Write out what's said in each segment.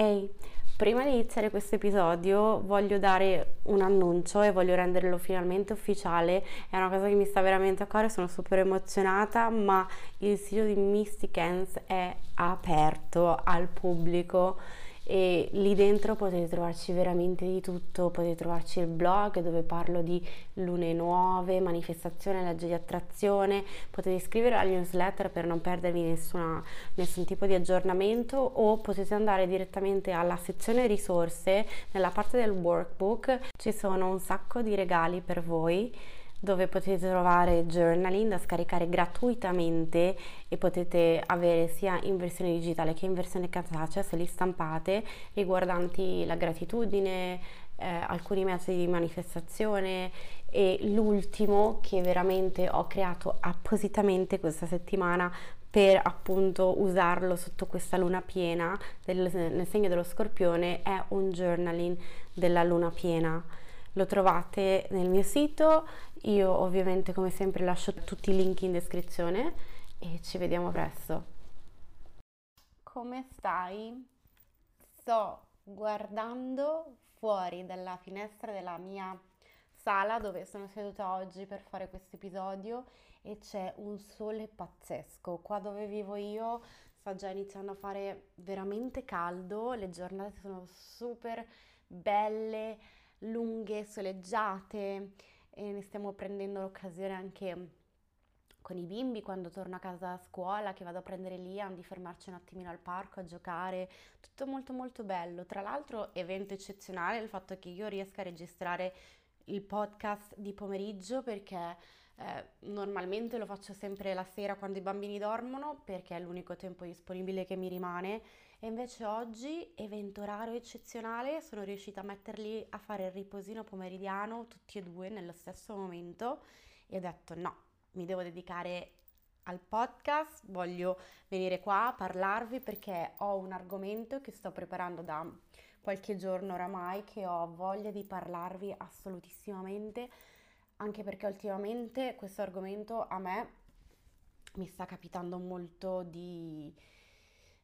Ehi, prima di iniziare questo episodio voglio dare un annuncio e voglio renderlo finalmente ufficiale. È una cosa che mi sta veramente a cuore, sono super emozionata, ma il sito di Mystic Hands è aperto al pubblico e lì dentro potete trovarci veramente di tutto, potete trovarci il blog dove parlo di lune nuove, manifestazione, legge di attrazione, potete iscrivervi al newsletter per non perdervi nessuna, nessun tipo di aggiornamento o potete andare direttamente alla sezione risorse, nella parte del workbook. Ci sono un sacco di regali per voi dove potete trovare journaling da scaricare gratuitamente e potete avere sia in versione digitale che in versione cartacea se li stampate riguardanti la gratitudine, eh, alcuni metodi di manifestazione e l'ultimo che veramente ho creato appositamente questa settimana per appunto usarlo sotto questa luna piena del, nel segno dello scorpione è un journaling della luna piena lo trovate nel mio sito, io ovviamente come sempre lascio tutti i link in descrizione e ci vediamo presto. Come stai? Sto guardando fuori dalla finestra della mia sala dove sono seduta oggi per fare questo episodio e c'è un sole pazzesco. Qua dove vivo io sta già iniziando a fare veramente caldo, le giornate sono super belle lunghe, soleggiate e ne stiamo prendendo l'occasione anche con i bimbi quando torno a casa a scuola, che vado a prendere Liam, di fermarci un attimino al parco a giocare, tutto molto molto bello. Tra l'altro evento eccezionale il fatto che io riesca a registrare il podcast di pomeriggio perché eh, normalmente lo faccio sempre la sera quando i bambini dormono perché è l'unico tempo disponibile che mi rimane e invece oggi, evento raro e eccezionale, sono riuscita a metterli a fare il riposino pomeridiano tutti e due nello stesso momento. E ho detto no, mi devo dedicare al podcast, voglio venire qua a parlarvi perché ho un argomento che sto preparando da qualche giorno oramai che ho voglia di parlarvi assolutissimamente anche perché ultimamente questo argomento a me mi sta capitando molto di...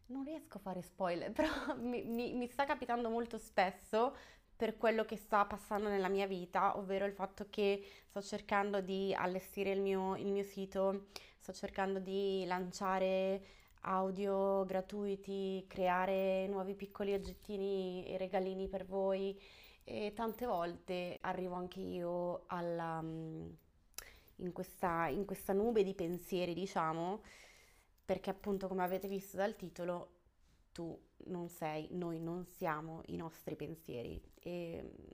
Non riesco a fare spoiler, però mi, mi, mi sta capitando molto spesso per quello che sta passando nella mia vita, ovvero il fatto che sto cercando di allestire il mio, il mio sito, sto cercando di lanciare audio gratuiti, creare nuovi piccoli oggettini e regalini per voi. E tante volte arrivo anche io alla, mm, in, questa, in questa nube di pensieri, diciamo, perché appunto come avete visto dal titolo, tu non sei, noi non siamo i nostri pensieri. E mm,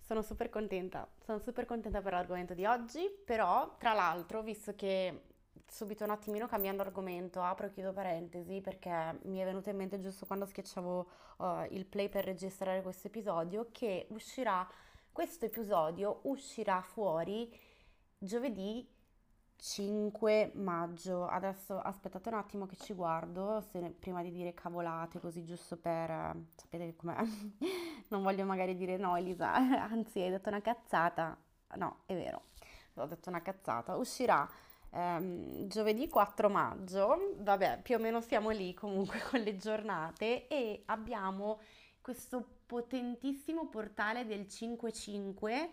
sono super contenta, sono super contenta per l'argomento di oggi, però tra l'altro, visto che subito un attimino cambiando argomento, apro e chiudo parentesi perché mi è venuto in mente giusto quando schiacciavo uh, il play per registrare questo episodio che uscirà, questo episodio uscirà fuori giovedì 5 maggio. Adesso aspettate un attimo che ci guardo se, prima di dire cavolate così giusto per... Uh, sapete com'è? non voglio magari dire no Elisa, anzi hai detto una cazzata. No, è vero, ho detto una cazzata. Uscirà ehm, giovedì 4 maggio, vabbè più o meno siamo lì comunque con le giornate e abbiamo questo potentissimo portale del 5-5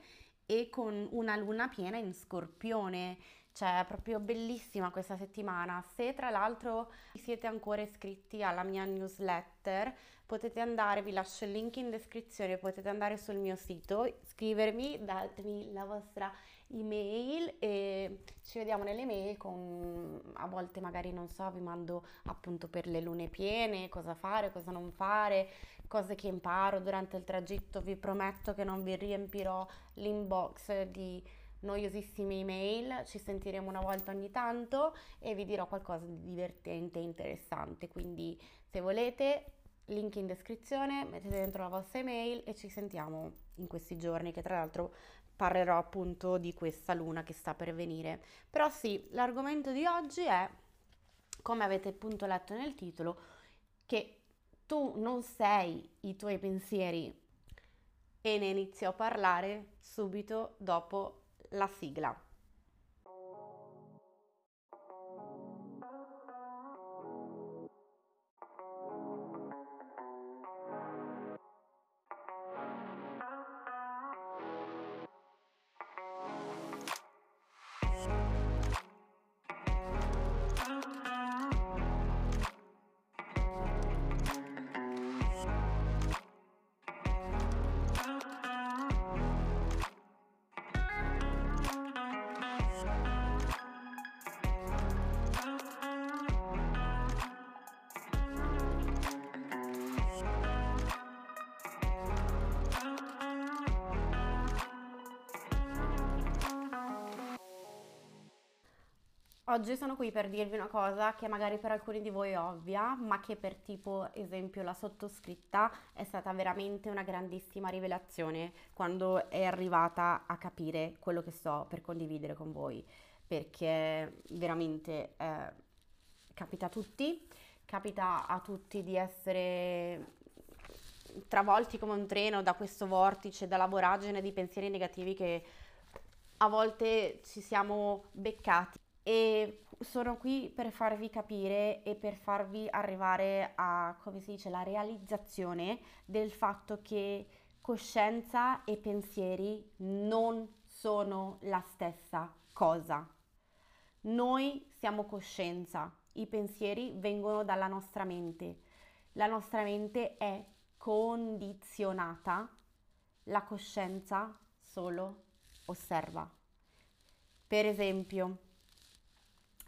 e con una luna piena in scorpione. Cioè, è proprio bellissima questa settimana. Se tra l'altro siete ancora iscritti alla mia newsletter, potete andare, vi lascio il link in descrizione, potete andare sul mio sito, scrivermi, datemi la vostra email e ci vediamo nelle mail con a volte magari non so, vi mando appunto per le lune piene, cosa fare, cosa non fare, cose che imparo durante il tragitto, vi prometto che non vi riempirò l'inbox di noiosissime email, ci sentiremo una volta ogni tanto e vi dirò qualcosa di divertente e interessante, quindi se volete link in descrizione, mettete dentro la vostra email e ci sentiamo in questi giorni che tra l'altro parlerò appunto di questa luna che sta per venire. Però sì, l'argomento di oggi è, come avete appunto letto nel titolo, che tu non sei i tuoi pensieri e ne inizio a parlare subito dopo la sigla. Oggi sono qui per dirvi una cosa che magari per alcuni di voi è ovvia, ma che per tipo esempio la sottoscritta è stata veramente una grandissima rivelazione quando è arrivata a capire quello che sto per condividere con voi, perché veramente eh, capita a tutti, capita a tutti di essere travolti come un treno da questo vortice, dalla voragine di pensieri negativi che a volte ci siamo beccati e sono qui per farvi capire e per farvi arrivare a, come si dice, la realizzazione del fatto che coscienza e pensieri non sono la stessa cosa. Noi siamo coscienza, i pensieri vengono dalla nostra mente, la nostra mente è condizionata, la coscienza solo osserva. Per esempio,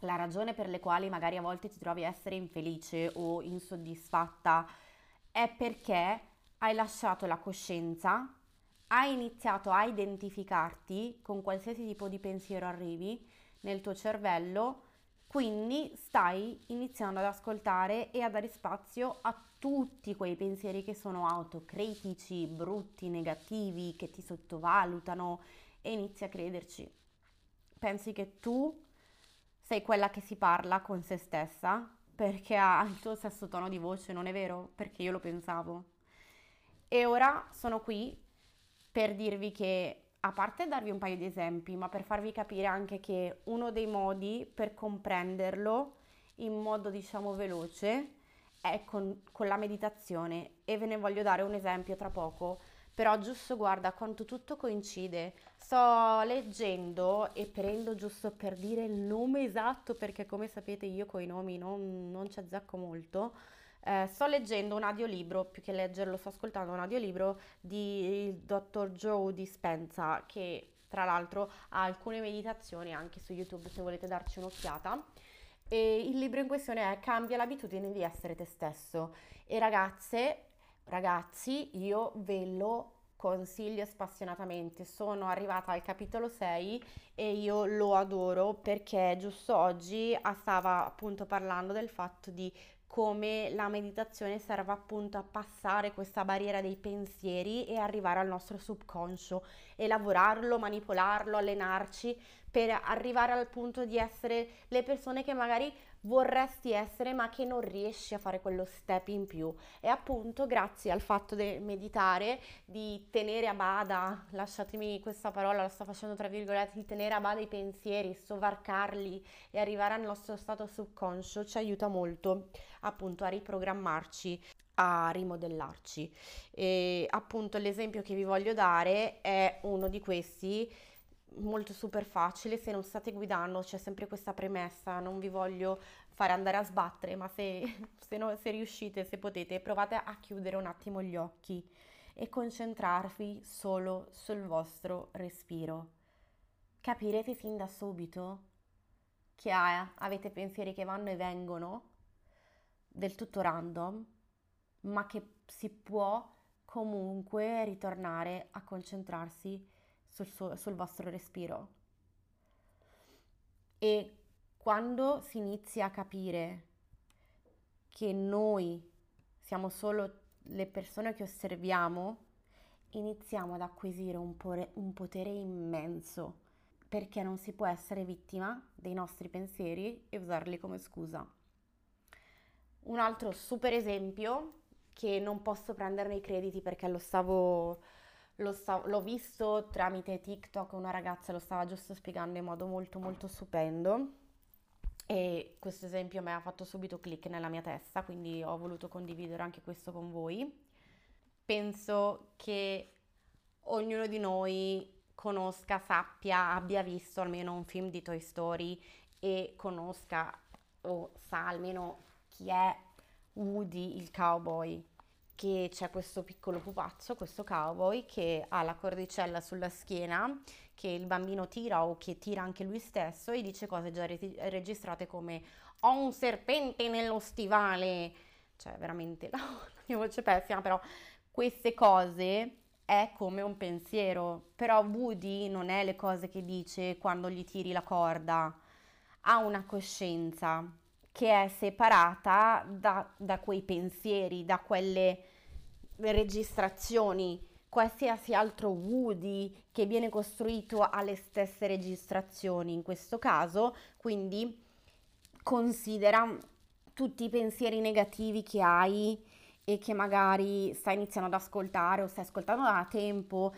la ragione per le quali magari a volte ti trovi a essere infelice o insoddisfatta è perché hai lasciato la coscienza, hai iniziato a identificarti con qualsiasi tipo di pensiero arrivi nel tuo cervello, quindi stai iniziando ad ascoltare e a dare spazio a tutti quei pensieri che sono autocritici, brutti, negativi, che ti sottovalutano e inizi a crederci. Pensi che tu sei quella che si parla con se stessa perché ha il tuo stesso tono di voce, non è vero? Perché io lo pensavo. E ora sono qui per dirvi che, a parte darvi un paio di esempi, ma per farvi capire anche che uno dei modi per comprenderlo in modo diciamo veloce è con, con la meditazione e ve ne voglio dare un esempio tra poco però giusto guarda quanto tutto coincide. Sto leggendo e prendo giusto per dire il nome esatto perché come sapete io con i nomi non, non ci azzecco molto. Eh, sto leggendo un audiolibro, più che leggerlo sto ascoltando un audiolibro di Dr. Joe Dispenza che tra l'altro ha alcune meditazioni anche su YouTube se volete darci un'occhiata. E il libro in questione è Cambia l'abitudine di essere te stesso. E ragazze, Ragazzi, io ve lo consiglio spassionatamente. Sono arrivata al capitolo 6 e io lo adoro perché giusto oggi stava appunto parlando del fatto di come la meditazione serve appunto a passare questa barriera dei pensieri e arrivare al nostro subconscio e lavorarlo, manipolarlo, allenarci per arrivare al punto di essere le persone che magari vorresti essere ma che non riesci a fare quello step in più e appunto grazie al fatto di meditare, di tenere a bada, lasciatemi questa parola, la sto facendo tra virgolette, di tenere a bada i pensieri, sovarcarli e arrivare al nostro stato subconscio ci aiuta molto appunto a riprogrammarci a rimodellarci. E appunto l'esempio che vi voglio dare è uno di questi molto super facile, se non state guidando c'è sempre questa premessa, non vi voglio fare andare a sbattere, ma se, se, no, se riuscite, se potete, provate a chiudere un attimo gli occhi e concentrarvi solo sul vostro respiro. Capirete fin da subito che avete pensieri che vanno e vengono, del tutto random, ma che si può comunque ritornare a concentrarsi sul, suo, sul vostro respiro. E quando si inizia a capire che noi siamo solo le persone che osserviamo, iniziamo ad acquisire un, pore, un potere immenso perché non si può essere vittima dei nostri pensieri e usarli come scusa. Un altro super esempio che non posso prenderne i crediti perché lo stavo lo sta- l'ho visto tramite TikTok, una ragazza lo stava giusto spiegando in modo molto molto stupendo e questo esempio mi ha fatto subito click nella mia testa, quindi ho voluto condividere anche questo con voi. Penso che ognuno di noi conosca, sappia, abbia visto almeno un film di Toy Story e conosca o sa almeno chi è Woody il cowboy che c'è questo piccolo pupazzo, questo cowboy che ha la cordicella sulla schiena che il bambino tira o che tira anche lui stesso e dice cose già re- registrate come ho un serpente nello stivale, cioè veramente la, mia voce è pessima, però queste cose è come un pensiero, però Woody non è le cose che dice quando gli tiri la corda, ha una coscienza che è separata da, da quei pensieri, da quelle registrazioni, qualsiasi altro Woody che viene costruito alle stesse registrazioni in questo caso, quindi considera tutti i pensieri negativi che hai e che magari stai iniziando ad ascoltare o stai ascoltando da tempo,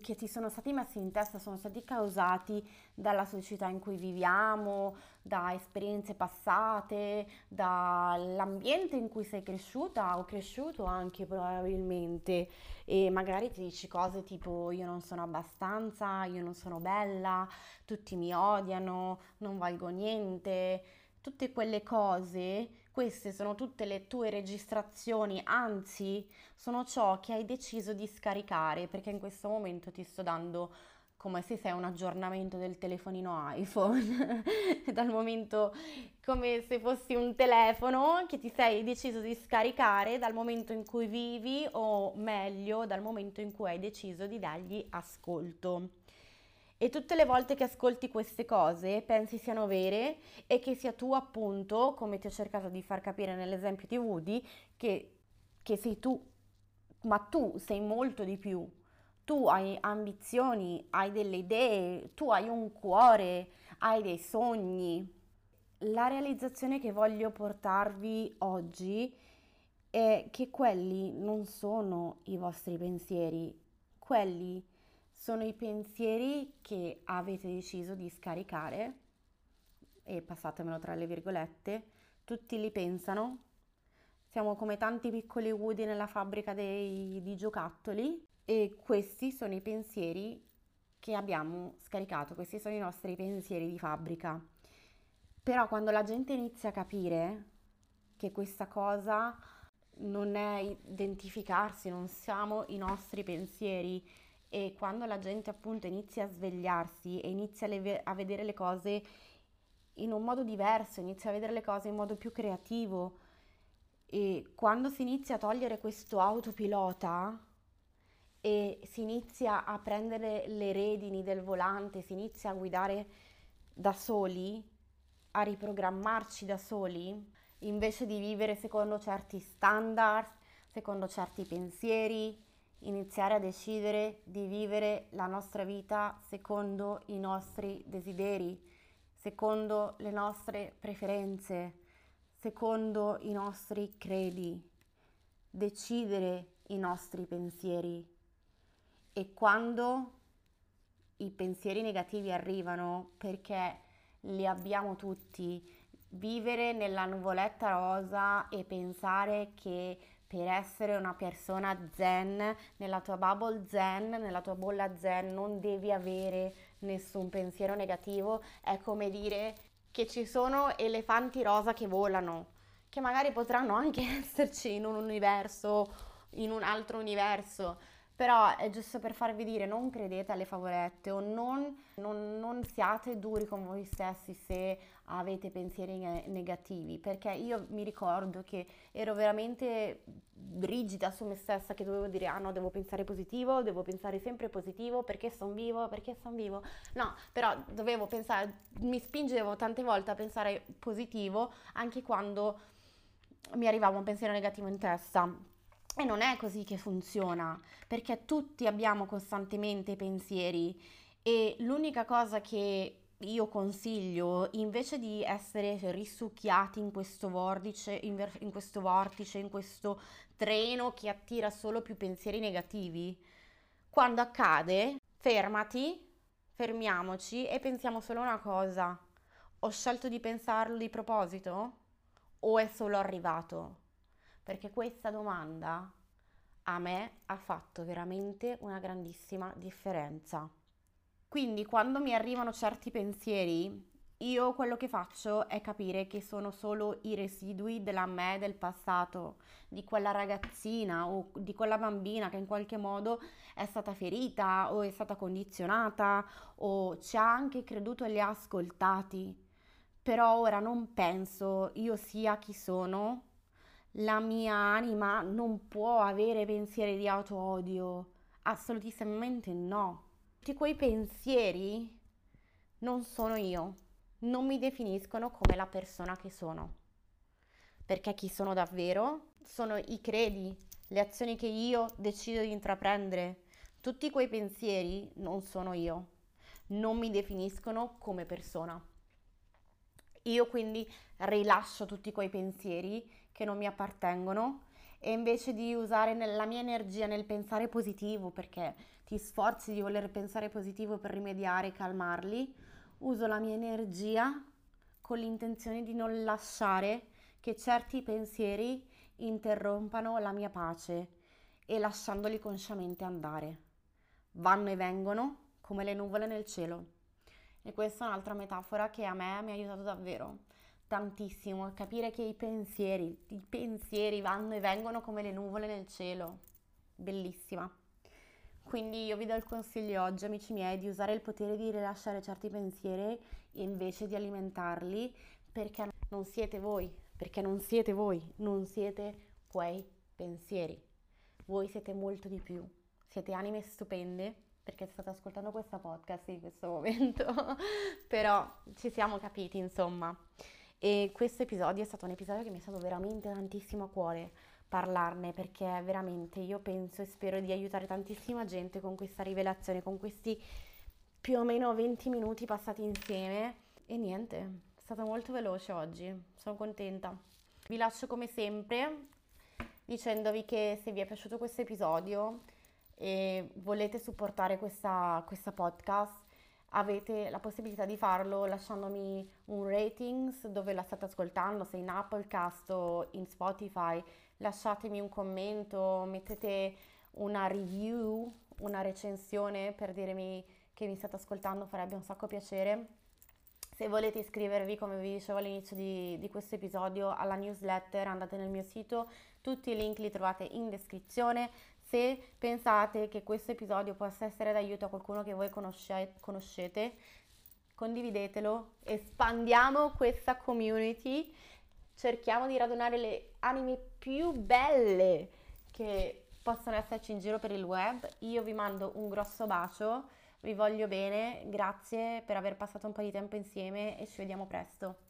che ti sono stati messi in testa, sono stati causati dalla società in cui viviamo, da esperienze passate, dall'ambiente in cui sei cresciuta o cresciuto anche probabilmente. E magari ti dici cose tipo io non sono abbastanza, io non sono bella, tutti mi odiano, non valgo niente. Tutte quelle cose, queste sono tutte le tue registrazioni, anzi sono ciò che hai deciso di scaricare, perché in questo momento ti sto dando come se sei un aggiornamento del telefonino iPhone, dal momento come se fossi un telefono che ti sei deciso di scaricare dal momento in cui vivi o meglio dal momento in cui hai deciso di dargli ascolto. E tutte le volte che ascolti queste cose pensi siano vere e che sia tu appunto, come ti ho cercato di far capire nell'esempio di Woody, che, che sei tu, ma tu sei molto di più. Tu hai ambizioni, hai delle idee, tu hai un cuore, hai dei sogni. La realizzazione che voglio portarvi oggi è che quelli non sono i vostri pensieri, quelli sono i pensieri che avete deciso di scaricare e passatemelo tra le virgolette, tutti li pensano. Siamo come tanti piccoli Woody nella fabbrica dei, di giocattoli e questi sono i pensieri che abbiamo scaricato, questi sono i nostri pensieri di fabbrica. Però quando la gente inizia a capire che questa cosa non è identificarsi, non siamo i nostri pensieri, e quando la gente appunto inizia a svegliarsi e inizia a vedere le cose in un modo diverso, inizia a vedere le cose in modo più creativo e quando si inizia a togliere questo autopilota e si inizia a prendere le redini del volante, si inizia a guidare da soli, a riprogrammarci da soli, invece di vivere secondo certi standard, secondo certi pensieri, iniziare a decidere di vivere la nostra vita secondo i nostri desideri, secondo le nostre preferenze, secondo i nostri credi, decidere i nostri pensieri. E quando i pensieri negativi arrivano, perché li abbiamo tutti, vivere nella nuvoletta rosa e pensare che per essere una persona zen, nella tua bubble zen, nella tua bolla zen, non devi avere nessun pensiero negativo. È come dire che ci sono elefanti rosa che volano, che magari potranno anche esserci in un universo, in un altro universo, però è giusto per farvi dire, non credete alle favorette o non, non, non siate duri con voi stessi se avete pensieri negativi, perché io mi ricordo che ero veramente rigida su me stessa, che dovevo dire, ah no, devo pensare positivo, devo pensare sempre positivo, perché sono vivo, perché sono vivo. No, però dovevo pensare, mi spingevo tante volte a pensare positivo anche quando mi arrivava un pensiero negativo in testa e non è così che funziona, perché tutti abbiamo costantemente pensieri e l'unica cosa che io consiglio, invece di essere risucchiati in questo vortice, in, in questo vortice, in questo treno che attira solo più pensieri negativi, quando accade, fermati, fermiamoci e pensiamo solo una cosa. Ho scelto di pensarlo di proposito o è solo arrivato? Perché questa domanda a me ha fatto veramente una grandissima differenza. Quindi quando mi arrivano certi pensieri, io quello che faccio è capire che sono solo i residui della me del passato, di quella ragazzina o di quella bambina che in qualche modo è stata ferita o è stata condizionata o ci ha anche creduto e li ha ascoltati. Però ora non penso io sia chi sono la mia anima non può avere pensieri di auto-odio. Assolutissimamente no. Tutti quei pensieri non sono io. non mi definiscono come la persona che sono. Perché chi sono davvero sono i credi, le azioni che io decido di intraprendere. Tutti quei pensieri non sono io, non mi definiscono come persona. Io quindi rilascio tutti quei pensieri che non mi appartengono e invece di usare la mia energia nel pensare positivo, perché ti sforzi di voler pensare positivo per rimediare e calmarli, uso la mia energia con l'intenzione di non lasciare che certi pensieri interrompano la mia pace e lasciandoli consciamente andare. Vanno e vengono come le nuvole nel cielo. E questa è un'altra metafora che a me mi ha aiutato davvero tantissimo, capire che i pensieri, i pensieri vanno e vengono come le nuvole nel cielo. Bellissima. Quindi io vi do il consiglio oggi, amici miei, di usare il potere di rilasciare certi pensieri invece di alimentarli, perché non siete voi, perché non siete voi, non siete quei pensieri. Voi siete molto di più, siete anime stupende perché state ascoltando questa podcast in questo momento, però ci siamo capiti, insomma. E questo episodio è stato un episodio che mi è stato veramente tantissimo a cuore parlarne perché veramente io penso e spero di aiutare tantissima gente con questa rivelazione, con questi più o meno 20 minuti passati insieme e niente, è stato molto veloce oggi, sono contenta. Vi lascio come sempre dicendovi che se vi è piaciuto questo episodio e volete supportare questa, questa podcast avete la possibilità di farlo lasciandomi un ratings dove la state ascoltando, se in Applecast o in Spotify, lasciatemi un commento, mettete una review, una recensione per dirmi che mi state ascoltando, farebbe un sacco piacere. Se volete iscrivervi, come vi dicevo all'inizio di, di, questo episodio, alla newsletter, andate nel mio sito, tutti i link li trovate in descrizione. Se pensate che questo episodio possa essere d'aiuto a qualcuno che voi conosce- conoscete, condividetelo, espandiamo questa community, cerchiamo di radunare le anime più belle che possono esserci in giro per il web. Io vi mando un grosso bacio, vi voglio bene, grazie per aver passato un po' di tempo insieme e ci vediamo presto.